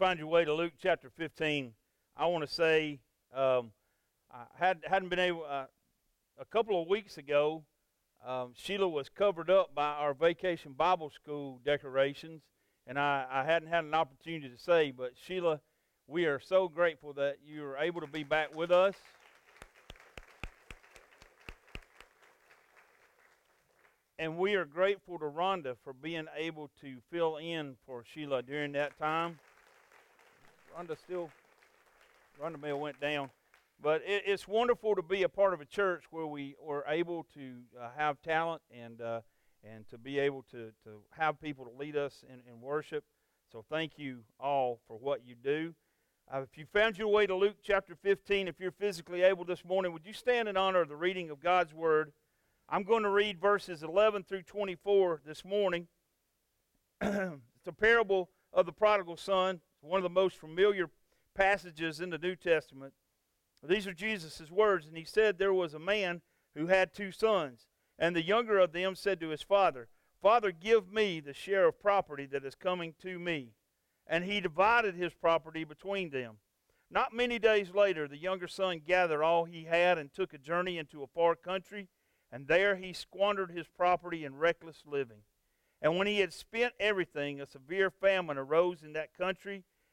find your way to Luke chapter 15, I want to say um, I had, hadn't been able, uh, a couple of weeks ago, um, Sheila was covered up by our vacation Bible school decorations, and I, I hadn't had an opportunity to say, but Sheila, we are so grateful that you are able to be back with us. And we are grateful to Rhonda for being able to fill in for Sheila during that time. Rhonda still, Rhonda Mill went down. But it, it's wonderful to be a part of a church where we are able to uh, have talent and, uh, and to be able to, to have people to lead us in, in worship. So thank you all for what you do. Uh, if you found your way to Luke chapter 15, if you're physically able this morning, would you stand in honor of the reading of God's Word? I'm going to read verses 11 through 24 this morning. it's a parable of the prodigal son, one of the most familiar passages in the New Testament. These are Jesus' words, and he said, There was a man who had two sons, and the younger of them said to his father, Father, give me the share of property that is coming to me. And he divided his property between them. Not many days later, the younger son gathered all he had and took a journey into a far country, and there he squandered his property in reckless living. And when he had spent everything, a severe famine arose in that country,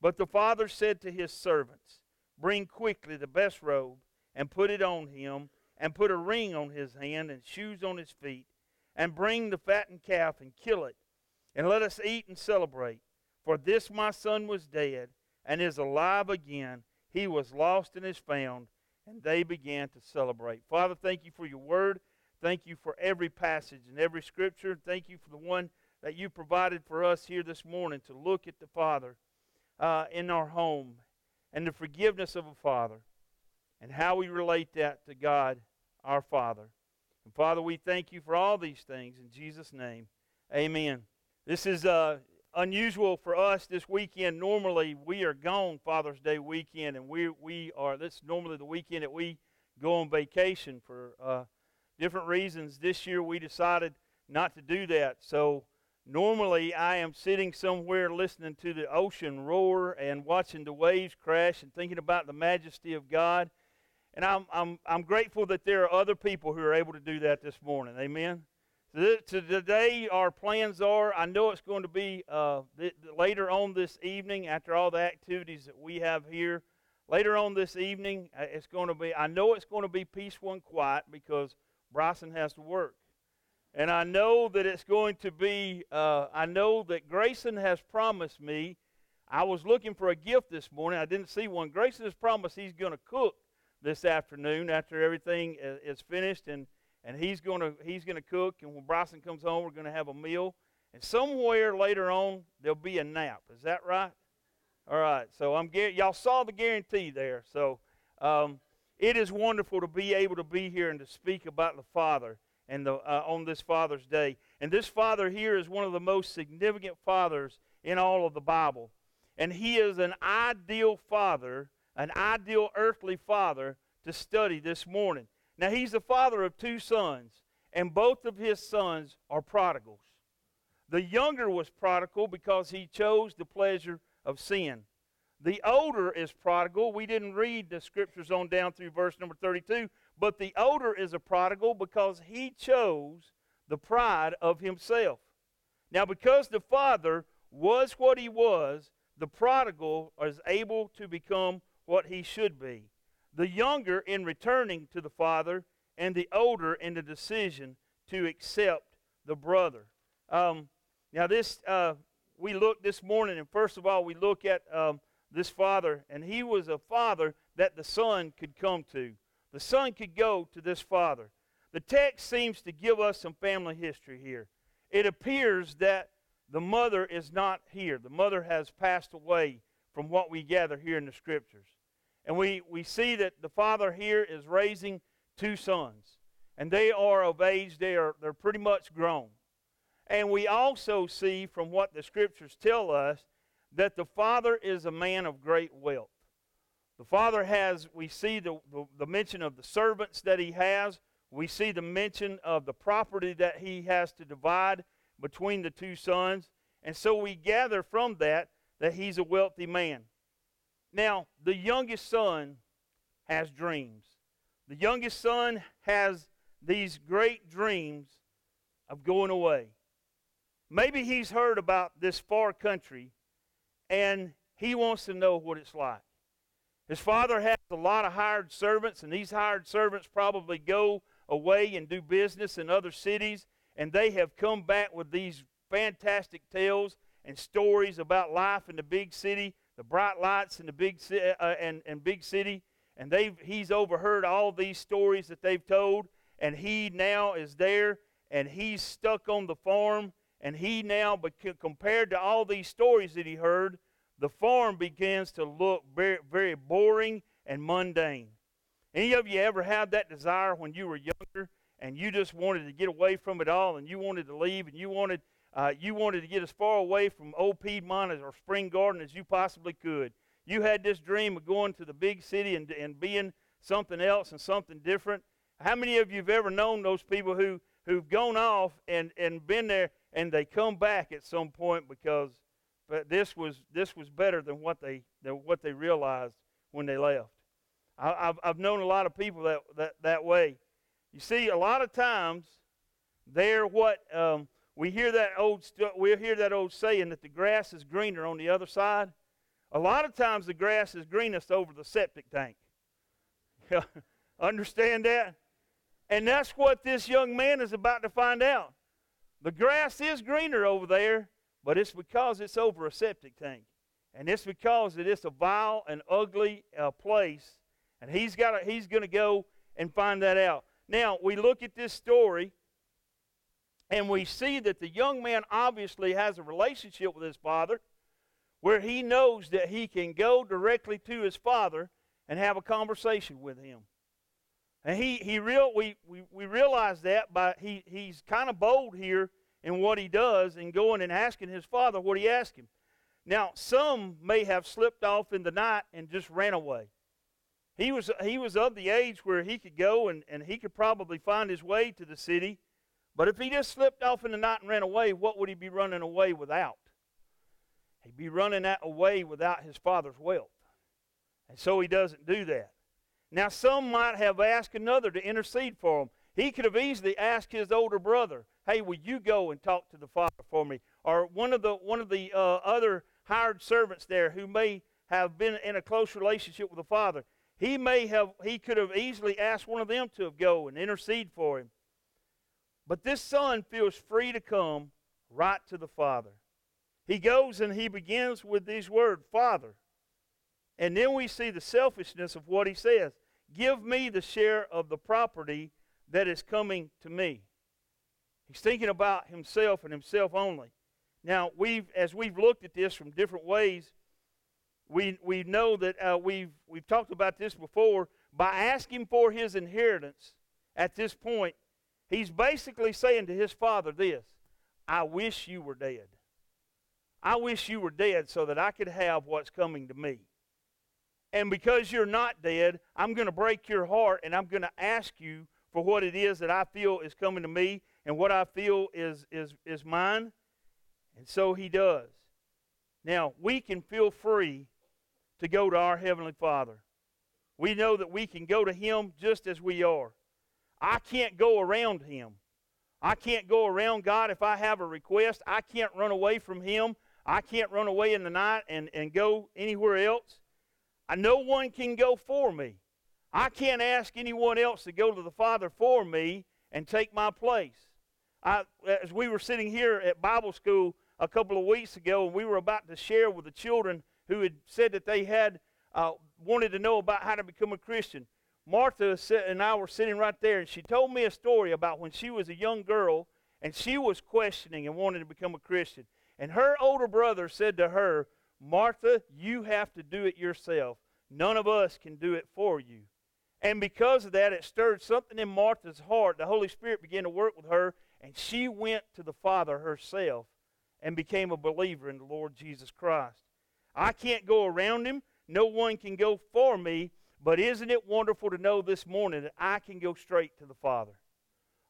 But the father said to his servants, Bring quickly the best robe and put it on him, and put a ring on his hand and shoes on his feet, and bring the fattened calf and kill it, and let us eat and celebrate. For this my son was dead and is alive again. He was lost and is found. And they began to celebrate. Father, thank you for your word. Thank you for every passage and every scripture. Thank you for the one that you provided for us here this morning to look at the Father uh, in our home and the forgiveness of a Father and how we relate that to God our Father. And Father, we thank you for all these things in Jesus' name. Amen. This is uh, unusual for us this weekend. Normally, we are gone Father's Day weekend, and we, we are, this is normally the weekend that we go on vacation for uh, different reasons. This year, we decided not to do that. So, normally, I am sitting somewhere listening to the ocean roar and watching the waves crash and thinking about the majesty of God. And I'm, I'm, I'm grateful that there are other people who are able to do that this morning. Amen. So today, our plans are I know it's going to be uh, th- later on this evening, after all the activities that we have here. Later on this evening, uh, it's going to be, I know it's going to be peaceful and quiet because Bryson has to work. And I know that it's going to be, uh, I know that Grayson has promised me. I was looking for a gift this morning. I didn't see one. Grayson has promised he's going to cook this afternoon after everything is finished, and, and he's going to he's going to cook. And when Bryson comes home, we're going to have a meal. And somewhere later on, there'll be a nap. Is that right? All right. So I'm y'all saw the guarantee there. So um, it is wonderful to be able to be here and to speak about the Father and the, uh, on this Father's Day. And this Father here is one of the most significant fathers in all of the Bible. And he is an ideal father an ideal earthly father to study this morning. Now, he's the father of two sons, and both of his sons are prodigals. The younger was prodigal because he chose the pleasure of sin. The older is prodigal. We didn't read the scriptures on down through verse number 32, but the older is a prodigal because he chose the pride of himself. Now, because the father was what he was, the prodigal is able to become what he should be. The younger in returning to the father, and the older in the decision to accept the brother. Um, now, this uh, we look this morning, and first of all, we look at um, this father, and he was a father that the son could come to. The son could go to this father. The text seems to give us some family history here. It appears that the mother is not here. The mother has passed away from what we gather here in the scriptures. And we, we see that the father here is raising two sons. And they are of age, they are they're pretty much grown. And we also see from what the scriptures tell us that the father is a man of great wealth. The father has, we see the, the, the, mention of the servants that he has. We see the mention of the property that he has to divide between the two sons. And so we gather from that that he's a wealthy man. Now, the youngest son has dreams. The youngest son has these great dreams of going away. Maybe he's heard about this far country and he wants to know what it's like. His father has a lot of hired servants, and these hired servants probably go away and do business in other cities, and they have come back with these fantastic tales and stories about life in the big city, the bright lights in the big uh, and, and big city, and they've he's overheard all these stories that they've told, and he now is there, and he's stuck on the farm, and he now, compared to all these stories that he heard, the farm begins to look very, very boring and mundane. Any of you ever had that desire when you were younger and you just wanted to get away from it all and you wanted to leave and you wanted, uh, you wanted to get as far away from old Piedmont or Spring Garden as you possibly could? You had this dream of going to the big city and, and being something else and something different. How many of you have ever known those people who, who've gone off and, and been there and they come back at some point because but this was this was better than what they than what they realized when they left. I, have I've known a lot of people that, that that way. You see, a lot of times they're what um, we hear that old we hear that old saying that the grass is greener on the other side. A lot of times the grass is greenest over the septic tank. Understand that? And that's what this young man is about to find out. The grass is greener over there, but it's because it's over a septic tank. And it's because it is a vile and ugly uh, place. And he's got he's going to go and find that out. Now, we look at this story and we see that the young man obviously has a relationship with his father where he knows that he can go directly to his father and have a conversation with him. And he, he real, we, we, we realize that by he, he's kind of bold here in what he does and going and asking his father what he asked him. Now, some may have slipped off in the night and just ran away. He was, he was of the age where he could go and, and he could probably find his way to the city. But if he just slipped off in the night and ran away, what would he be running away without? He'd be running that away without his father's wealth. And so he doesn't do that. Now, some might have asked another to intercede for him. He could have easily asked his older brother, "Hey, will you go and talk to the father for me?" Or one of the one of the uh, other hired servants there who may have been in a close relationship with the father. He may have he could have easily asked one of them to go and intercede for him. But this son feels free to come right to the father. He goes and he begins with these words, "Father." And then we see the selfishness of what he says. Give me the share of the property that is coming to me. He's thinking about himself and himself only. Now, we've as we've looked at this from different ways, we we know that uh, we've we've talked about this before. By asking for his inheritance at this point, he's basically saying to his father this: "I wish you were dead. I wish you were dead so that I could have what's coming to me." And because you're not dead, I'm going to break your heart and I'm going to ask you for what it is that I feel is coming to me and what I feel is, is, is mine. And so he does. Now, we can feel free to go to our Heavenly Father. We know that we can go to Him just as we are. I can't go around Him. I can't go around God if I have a request. I can't run away from Him. I can't run away in the night and, and go anywhere else. I, no one can go for me. I can't ask anyone else to go to the Father for me and take my place. I, as we were sitting here at Bible school a couple of weeks ago, and we were about to share with the children who had said that they had uh, wanted to know about how to become a Christian. Martha and I were sitting right there, and she told me a story about when she was a young girl and she was questioning and wanting to become a Christian. And her older brother said to her, Martha, you have to do it yourself. None of us can do it for you. And because of that, it stirred something in Martha's heart. The Holy Spirit began to work with her, and she went to the Father herself and became a believer in the Lord Jesus Christ. I can't go around him. No one can go for me. But isn't it wonderful to know this morning that I can go straight to the Father?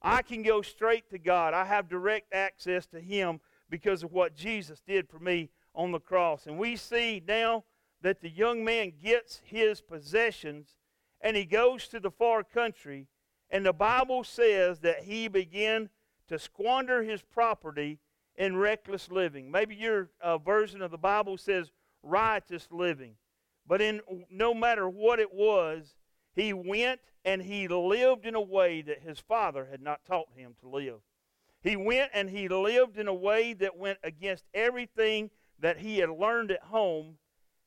I can go straight to God. I have direct access to Him because of what Jesus did for me on the cross. And we see now that the young man gets his possessions and he goes to the far country. And the Bible says that he began to squander his property in reckless living. Maybe your uh, version of the Bible says riotous living. But in no matter what it was, he went and he lived in a way that his father had not taught him to live. He went and he lived in a way that went against everything that he had learned at home.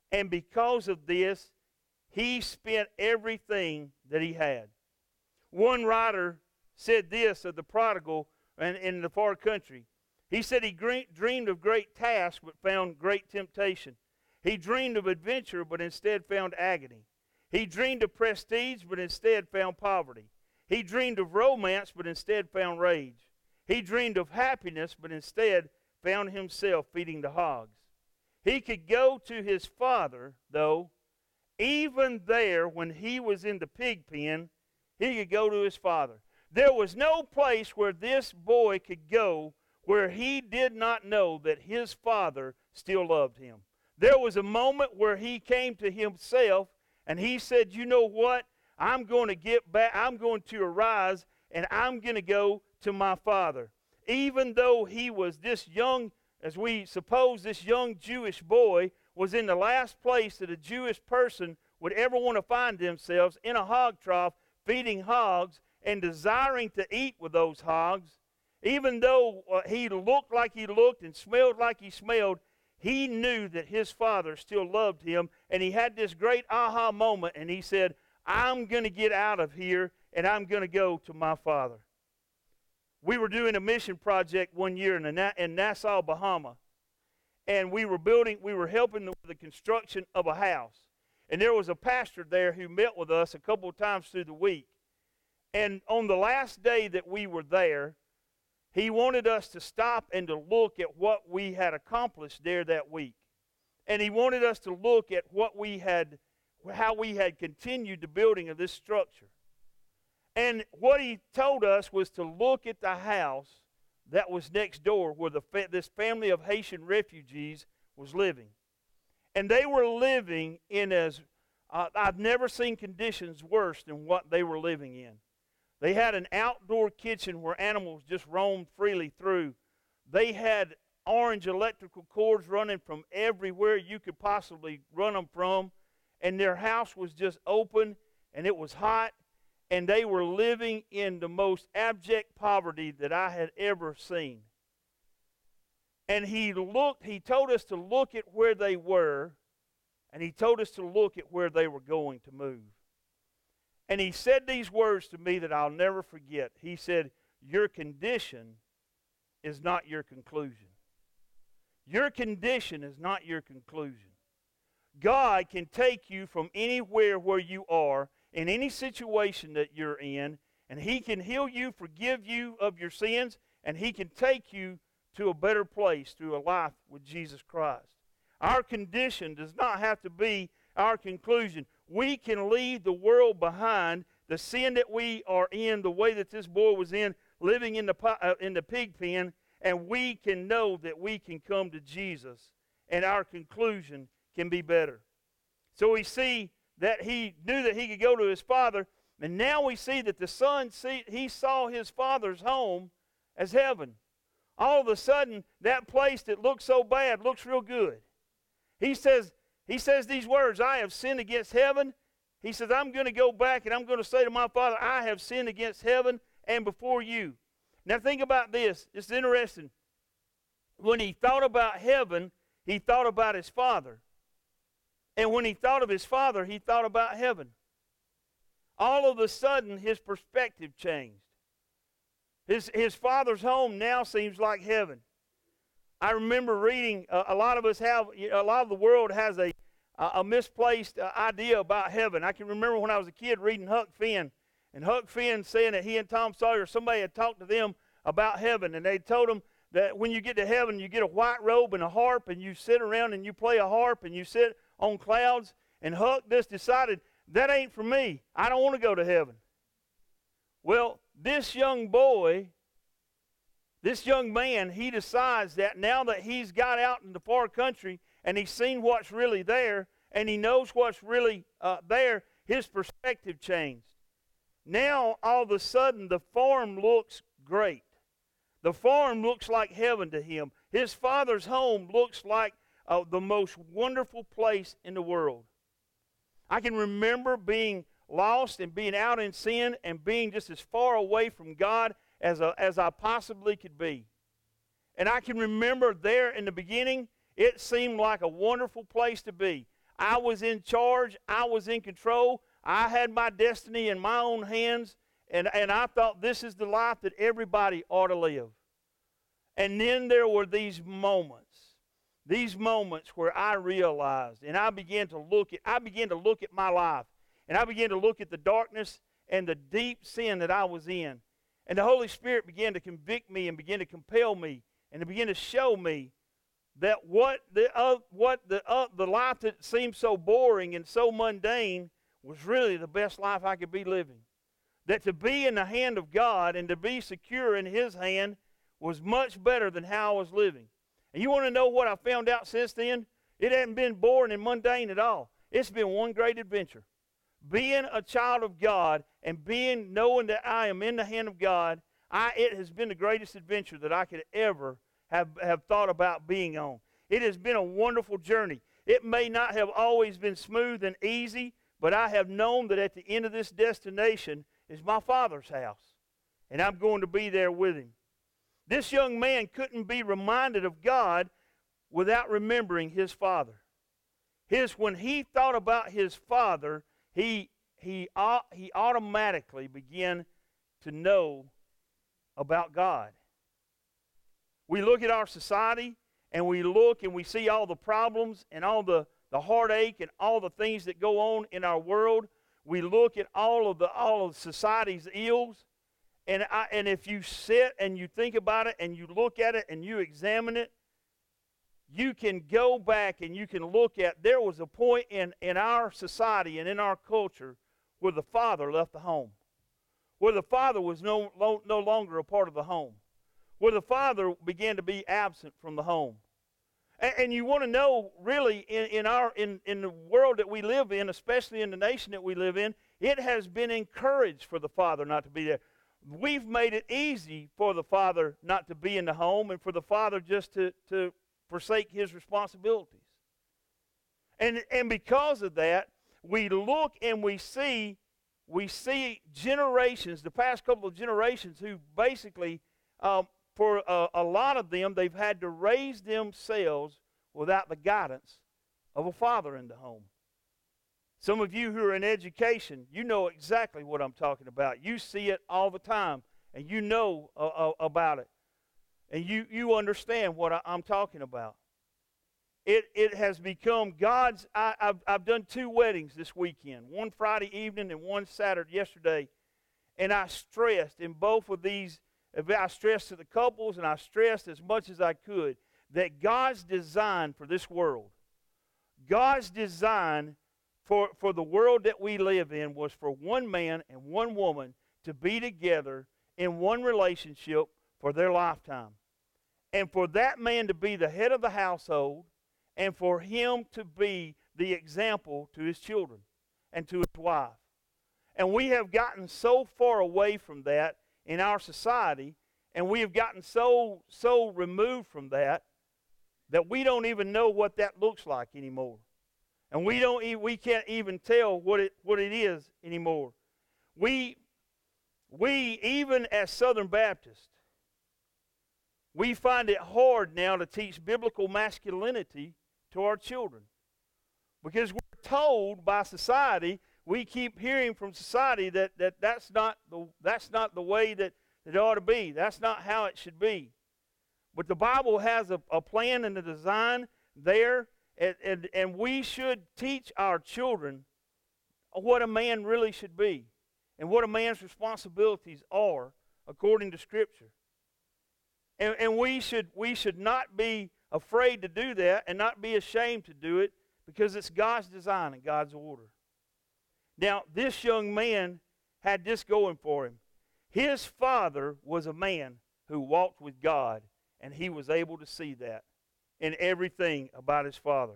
And because of this, he spent everything that he had. One writer said this of the prodigal in, in the far country. He said he dreamed of great tasks but found great temptation. He dreamed of adventure, but instead found agony. He dreamed of prestige, but instead found poverty. He dreamed of romance, but instead found rage. He dreamed of happiness, but instead found himself feeding the hogs. He could go to his father, though, even there when he was in the pig pen, he could go to his father. There was no place where this boy could go where he did not know that his father still loved him. There was a moment where he came to himself and he said, You know what? I'm going to get back, I'm going to arise and I'm going to go to my father. Even though he was this young, as we suppose, this young Jewish boy was in the last place that a Jewish person would ever want to find themselves in a hog trough, feeding hogs and desiring to eat with those hogs, even though uh, he looked like he looked and smelled like he smelled, he knew that his father still loved him, and he had this great aha moment, and he said, I'm going to get out of here, and I'm going to go to my father. We were doing a mission project one year in, in Nassau, Bahama, and we were building, we were helping with the construction of a house. And there was a pastor there who met with us a couple of times through the week. And on the last day that we were there, he wanted us to stop and to look at what we had accomplished there that week. And he wanted us to look at what we had, how we had continued the building of this structure. And what he told us was to look at the house that was next door where the, this family of Haitian refugees was living. And they were living in as, uh, I've never seen conditions worse than what they were living in. They had an outdoor kitchen where animals just roamed freely through. They had orange electrical cords running from everywhere you could possibly run them from. And their house was just open and it was hot. And they were living in the most abject poverty that I had ever seen. And he looked, he told us to look at where they were, and he told us to look at where they were going to move. And he said these words to me that I'll never forget. He said, Your condition is not your conclusion. Your condition is not your conclusion. God can take you from anywhere where you are, in any situation that you're in, and He can heal you, forgive you of your sins, and He can take you to a better place through a life with Jesus Christ. Our condition does not have to be our conclusion we can leave the world behind, the sin that we are in, the way that this boy was in, living in the, uh, in the pig pen, and we can know that we can come to Jesus, and our conclusion can be better. So we see that he knew that he could go to his father, and now we see that the son see, he saw his father's home as heaven. All of a sudden, that place that looked so bad looks real good. He says, he says these words I have sinned against heaven. He says, I'm going to go back and I'm going to say to my father, I have sinned against heaven and before you. Now, think about this. It's interesting. When he thought about heaven, he thought about his father. And when he thought of his father, he thought about heaven. All of a sudden, his perspective changed. His, his father's home now seems like heaven. I remember reading, uh, a lot of us have, a lot of the world has a, a misplaced uh, idea about heaven. I can remember when I was a kid reading Huck Finn, and Huck Finn saying that he and Tom Sawyer, somebody had talked to them about heaven, and they told them that when you get to heaven, you get a white robe and a harp, and you sit around and you play a harp, and you sit on clouds. And Huck just decided, that ain't for me. I don't want to go to heaven. Well, this young boy, this young man, he decides that now that he's got out in the far country and he's seen what's really there and he knows what's really uh, there, his perspective changed. Now, all of a sudden, the farm looks great. The farm looks like heaven to him. His father's home looks like uh, the most wonderful place in the world. I can remember being lost and being out in sin and being just as far away from God as, a, as I possibly could be. And I can remember there in the beginning, it seemed like a wonderful place to be. I was in charge, I was in control, I had my destiny in my own hands, and, and I thought this is the life that everybody ought to live. And then there were these moments, these moments where I realized, and I began to look at, I began to look at my life, and I began to look at the darkness and the deep sin that I was in. And the Holy Spirit began to convict me and begin to compel me and to begin to show me that what the uh, what the uh, the life that seemed so boring and so mundane was really the best life I could be living. That to be in the hand of God and to be secure in His hand was much better than how I was living. And you want to know what I found out since then? It hasn't been boring and mundane at all. It's been one great adventure. Being a child of God and being knowing that I am in the hand of God, I, it has been the greatest adventure that I could ever have, have thought about being on. It has been a wonderful journey. It may not have always been smooth and easy, but I have known that at the end of this destination is my Father's house, and I'm going to be there with Him. This young man couldn't be reminded of God without remembering his father. His when he thought about his father, he he uh, he automatically began to know about God. We look at our society and we look and we see all the problems and all the the heartache and all the things that go on in our world. We look at all of the all of society's ills, and I, and if you sit and you think about it and you look at it and you examine it, you can go back and you can look at there was a point in, in our society and in our culture where the father left the home, where the father was no, no longer a part of the home, where the father began to be absent from the home. And, and you want to know, really, in, in, our, in, in the world that we live in, especially in the nation that we live in, it has been encouraged for the father not to be there. We've made it easy for the father not to be in the home and for the father just to, to forsake his responsibilities. And, and because of that, we look and we see we see generations, the past couple of generations, who basically um, for a, a lot of them, they've had to raise themselves without the guidance of a father in the home. Some of you who are in education, you know exactly what I'm talking about. You see it all the time, and you know uh, uh, about it. And you, you understand what I, am talking about. It, it has become God's. I, have I've done two weddings this weekend one Friday evening and one Saturday yesterday. And I stressed in both of these I stressed to the couples and I stressed as much as I could that God's design for this world, God's design for, for the world that we live in was for one man and one woman to be together in one relationship for their lifetime. And for that man to be the head of the household and for him to be the example to his children and to his wife. And we have gotten so far away from that in our society, and we have gotten so so removed from that that we don't even know what that looks like anymore. And we don't we can't even tell what it what it is anymore. We we even as Southern Baptists we find it hard now to teach biblical masculinity to our children. Because we're told by society, we keep hearing from society that, that that's, not the, that's not the way that it ought to be. That's not how it should be. But the Bible has a, a plan and a design there, and, and, and we should teach our children what a man really should be and what a man's responsibilities are according to Scripture. And, and we, should, we should not be afraid to do that and not be ashamed to do it because it's God's design and God's order. Now, this young man had this going for him. His father was a man who walked with God, and he was able to see that in everything about his father.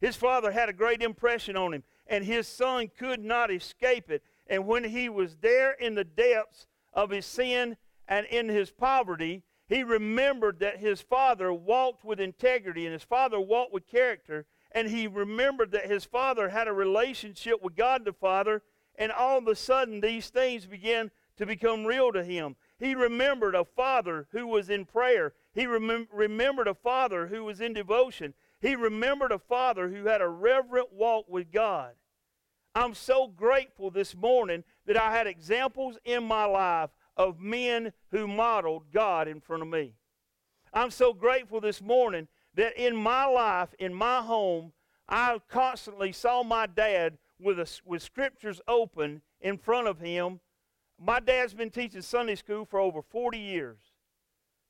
His father had a great impression on him, and his son could not escape it. And when he was there in the depths of his sin and in his poverty, he remembered that his father walked with integrity and his father walked with character. And he remembered that his father had a relationship with God the Father. And all of a sudden, these things began to become real to him. He remembered a father who was in prayer. He remem- remembered a father who was in devotion. He remembered a father who had a reverent walk with God. I'm so grateful this morning that I had examples in my life of men who modeled God in front of me. I'm so grateful this morning that in my life, in my home, I constantly saw my dad with, a, with scriptures open in front of him. My dad's been teaching Sunday school for over 40 years.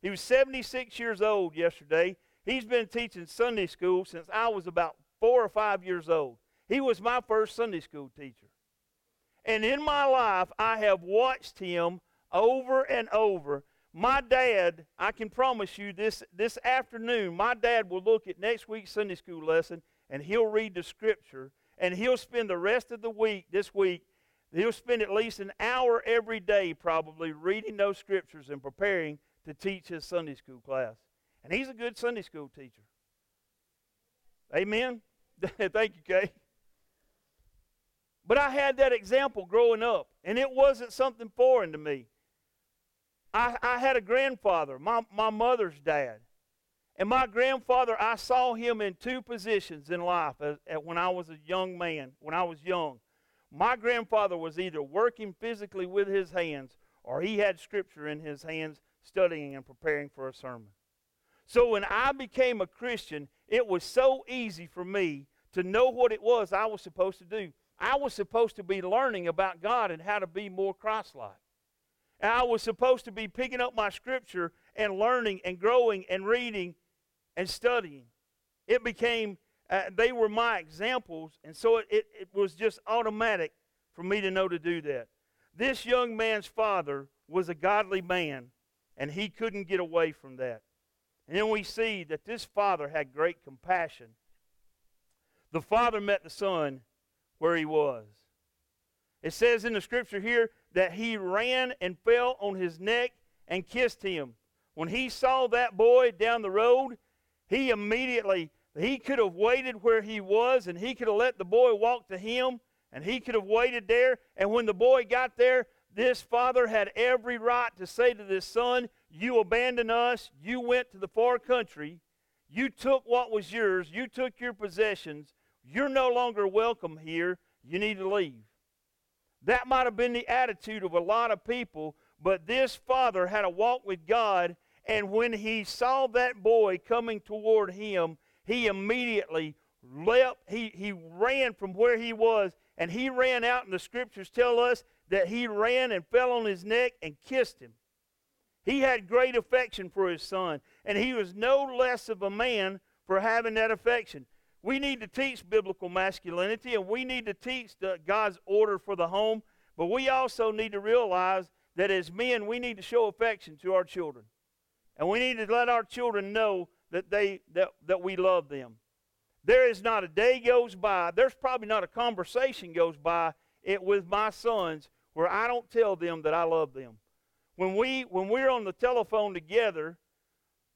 He was 76 years old yesterday. He's been teaching Sunday school since I was about four or five years old. He was my first Sunday school teacher. And in my life, I have watched him over and over. My dad, I can promise you this, this afternoon, my dad will look at next week's Sunday school lesson and he'll read the scripture and he'll spend the rest of the week, this week, he'll spend at least an hour every day probably reading those scriptures and preparing to teach his Sunday school class. And he's a good Sunday school teacher. Amen? Thank you, Kay. But I had that example growing up, and it wasn't something foreign to me. I, I had a grandfather, my, my mother's dad. And my grandfather, I saw him in two positions in life when I was a young man, when I was young. My grandfather was either working physically with his hands or he had scripture in his hands studying and preparing for a sermon. So when I became a Christian, it was so easy for me to know what it was I was supposed to do. I was supposed to be learning about God and how to be more Christ like. I was supposed to be picking up my scripture and learning and growing and reading and studying. It became, uh, they were my examples, and so it, it, it was just automatic for me to know to do that. This young man's father was a godly man, and he couldn't get away from that. And then we see that this father had great compassion. The father met the son where he was. It says in the scripture here that he ran and fell on his neck and kissed him. When he saw that boy down the road, he immediately he could have waited where he was and he could have let the boy walk to him and he could have waited there. And when the boy got there this father had every right to say to this son you abandoned us. You went to the far country. You took what was yours. You took your possessions. You're no longer welcome here. You need to leave that might have been the attitude of a lot of people, but this father had a walk with God, and when he saw that boy coming toward him, he immediately leapt, he, he ran from where he was, and he ran out, and the scriptures tell us that he ran and fell on his neck and kissed him. He had great affection for his son, and he was no less of a man for having that affection. We need to teach biblical masculinity and we need to teach the, God's order for the home, but we also need to realize that as men, we need to show affection to our children. And we need to let our children know that, they, that, that we love them. There is not a day goes by, there's probably not a conversation goes by it with my sons where I don't tell them that I love them. When, we, when we're on the telephone together,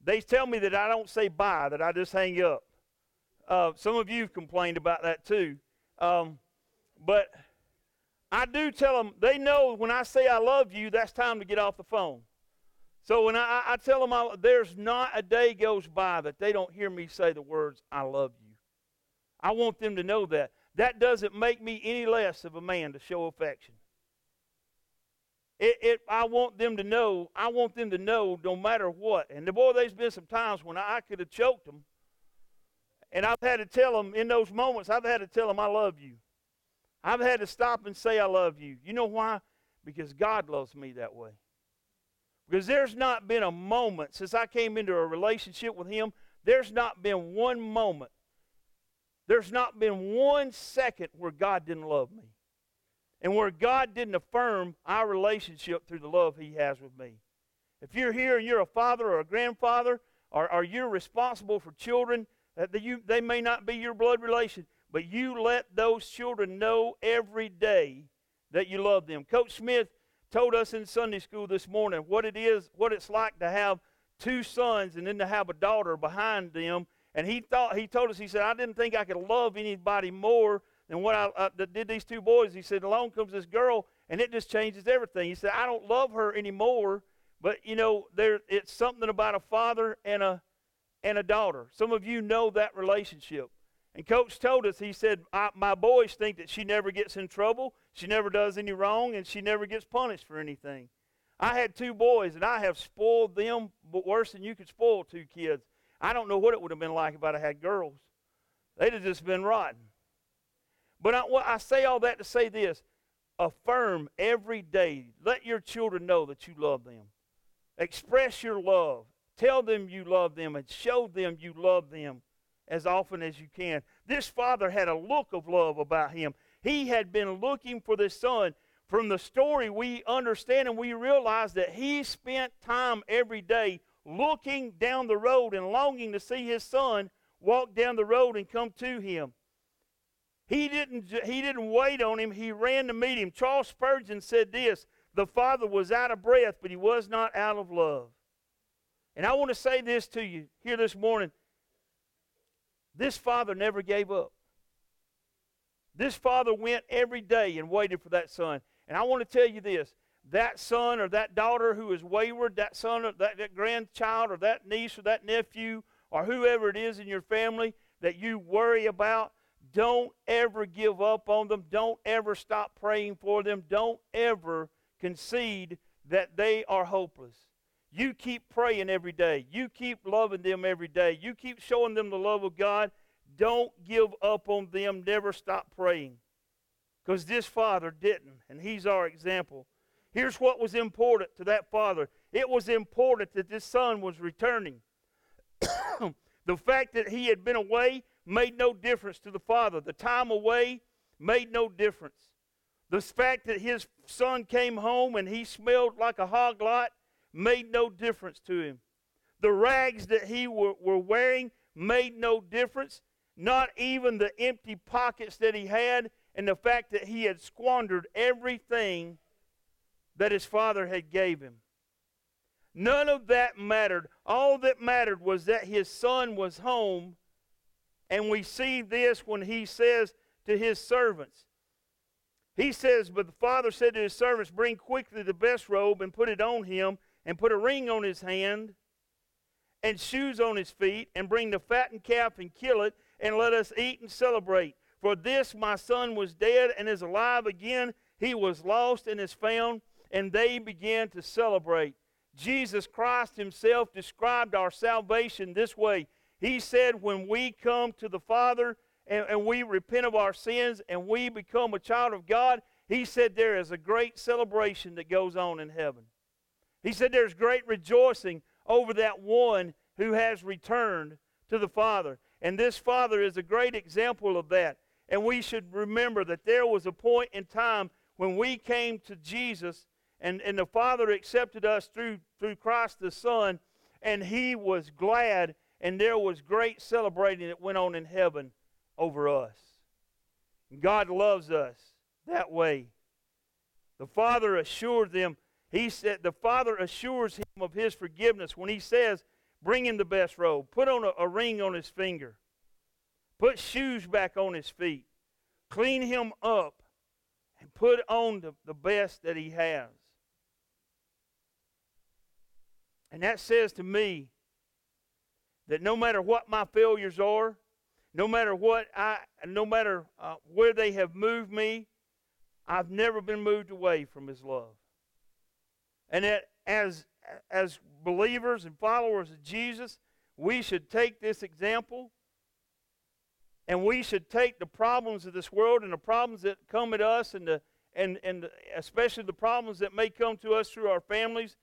they tell me that I don't say bye, that I just hang up. Uh, some of you have complained about that too. Um, but I do tell them, they know when I say I love you, that's time to get off the phone. So when I, I tell them I, there's not a day goes by that they don't hear me say the words, I love you. I want them to know that. That doesn't make me any less of a man to show affection. It, it, I want them to know, I want them to know no matter what. And the boy, there's been some times when I could have choked them. And I've had to tell them in those moments, I've had to tell them I love you. I've had to stop and say I love you. You know why? Because God loves me that way. Because there's not been a moment since I came into a relationship with Him, there's not been one moment, there's not been one second where God didn't love me and where God didn't affirm our relationship through the love He has with me. If you're here and you're a father or a grandfather, or, or you're responsible for children, Uh, that you, they may not be your blood relation, but you let those children know every day that you love them. Coach Smith told us in Sunday school this morning what it is, what it's like to have two sons and then to have a daughter behind them. And he thought he told us, he said, I didn't think I could love anybody more than what I, uh, I did these two boys, he said, along comes this girl, and it just changes everything. He said, I don't love her anymore, but you know, there it's something about a father and a and a daughter. Some of you know that relationship. And Coach told us, he said, my boys think that she never gets in trouble, she never does any wrong, and she never gets punished for anything. I had two boys, and I have spoiled them but worse than you could spoil two kids. I don't know what it would have been like if I'd had girls. They'd have just been rotten. But I, well, I say all that to say this affirm every day. Let your children know that you love them. Express your love. Tell them you love them and show them you love them as often as you can. This father had a look of love about him. He had been looking for this son. From the story, we understand and we realize that he spent time every day looking down the road and longing to see his son walk down the road and come to him. He didn't, he didn't wait on him, he ran to meet him. Charles Spurgeon said this The father was out of breath, but he was not out of love. And I want to say this to you here this morning. This father never gave up. This father went every day and waited for that son. And I want to tell you this that son or that daughter who is wayward, that son or that, that grandchild or that niece or that nephew or whoever it is in your family that you worry about, don't ever give up on them. Don't ever stop praying for them. Don't ever concede that they are hopeless. You keep praying every day. You keep loving them every day. You keep showing them the love of God. Don't give up on them. Never stop praying. Because this father didn't, and he's our example. Here's what was important to that father it was important that this son was returning. the fact that he had been away made no difference to the father. The time away made no difference. The fact that his son came home and he smelled like a hog lot made no difference to him. The rags that he were, were wearing made no difference. Not even the empty pockets that he had and the fact that he had squandered everything that his father had gave him. None of that mattered. All that mattered was that his son was home and we see this when he says to his servants, he says, But the father said to his servants, Bring quickly the best robe and put it on him, and put a ring on his hand, and shoes on his feet, and bring the fattened calf and kill it, and let us eat and celebrate. For this my son was dead and is alive again. He was lost and is found. And they began to celebrate. Jesus Christ himself described our salvation this way he said, when we come to the Father and, and, we repent of our sins and we become a child of God, He said there is a great celebration that goes on in heaven. He said there's great rejoicing over that one who has returned to the Father. And this Father is a great example of that. And we should remember that there was a point in time when we came to Jesus and, and the Father accepted us through, through Christ the Son, and He was glad and there was great celebrating that went on in heaven over us. God loves us that way. The Father assured them, He said, the Father assures him of his forgiveness when he says, Bring him the best robe, put on a, a ring on his finger. put shoes back on his feet, clean him up, and put on the, the best that he has. And that says to me that no matter what my failures are, no matter what I, no matter uh, where they have moved me, I've never been moved away from His love. And that as as believers and followers of Jesus, we should take this example and we should take the problems of this world and the problems that come at us and the and and especially the problems that may come to us through our families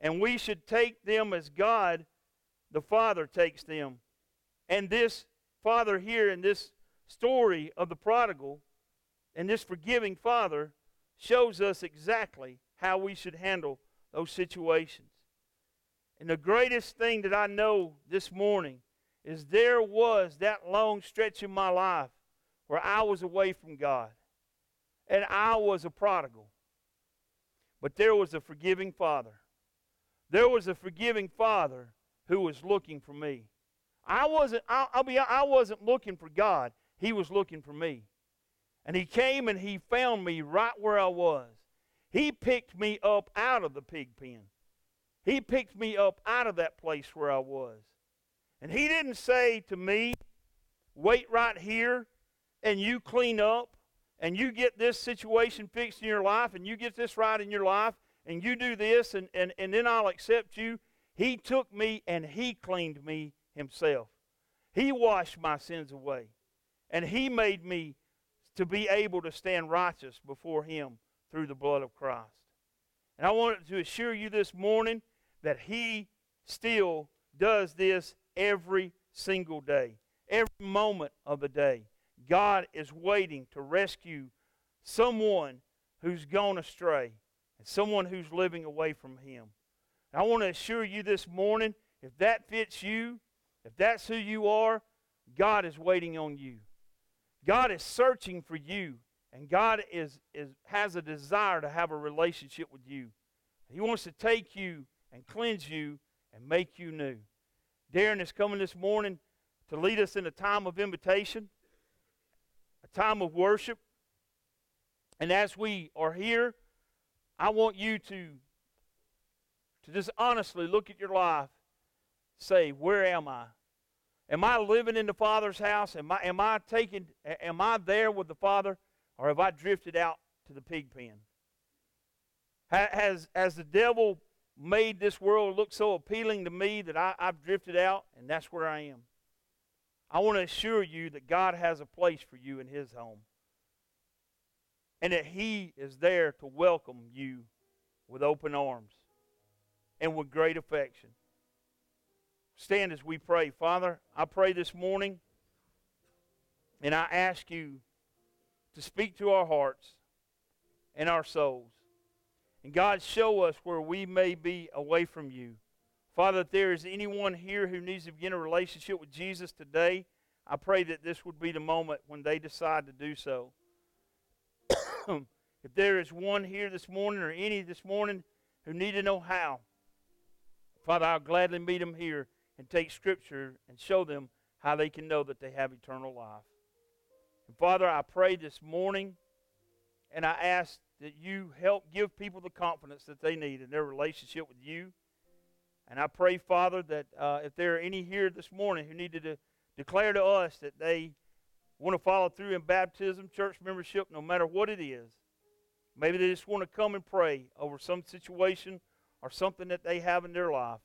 and we should take them as God the Father takes them. And this Father here in this story of the prodigal and this forgiving Father shows us exactly how we should handle those situations. And the greatest thing that I know this morning is there was that long stretch in my life where I was away from God and I was a prodigal. But there was a forgiving Father. There was a forgiving Father who was looking for me. I wasn't, I'll, I'll be, I wasn't looking for God. He was looking for me. And he came and he found me right where I was. He picked me up out of the pig pen. He picked me up out of that place where I was. And he didn't say to me, wait right here and you clean up and you get this situation fixed in your life and you get this right in your life and you do this and, and, and then I'll accept you. He took me and he cleaned me himself. He washed my sins away. And he made me to be able to stand righteous before him through the blood of Christ. And I wanted to assure you this morning that he still does this every single day, every moment of the day. God is waiting to rescue someone who's gone astray and someone who's living away from him. And I want to assure you this morning if that fits you, if that's who you are, God is waiting on you. God is searching for you, and God is, is, has a desire to have a relationship with you. He wants to take you and cleanse you and make you new. Darren is coming this morning to lead us in a time of invitation, a time of worship. And as we are here, I want you to, to just honestly look at your life say, Where am I? Am I living in the Father's house? Am I, am I taking, am I there with the Father? Or have I drifted out to the pig pen? Has, has the devil made this world look so appealing to me that I, I've drifted out and that's where I am? I want to assure you that God has a place for you in His home. And that He is there to welcome you with open arms and with great affection stand as we pray. Father, I pray this morning and I ask you to speak to our hearts and our souls. And God, show us where we may be away from you. Father, if there is anyone here who needs to begin a relationship with Jesus today, I pray that this would be the moment when they decide to do so. if there is one here this morning or any this morning who need to know how, Father, I'll gladly meet them here and take Scripture and show them how they can know that they have eternal life. And Father, I pray this morning and I ask that you help give people the confidence that they need in their relationship with you. And I pray, Father, that uh, if there are any here this morning who needed to declare to us that they want to follow through in baptism, church membership, no matter what it is, maybe they just want to come and pray over some situation or something that they have in their life.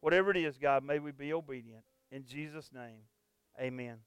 Whatever it is, God, may we be obedient. In Jesus' name, amen.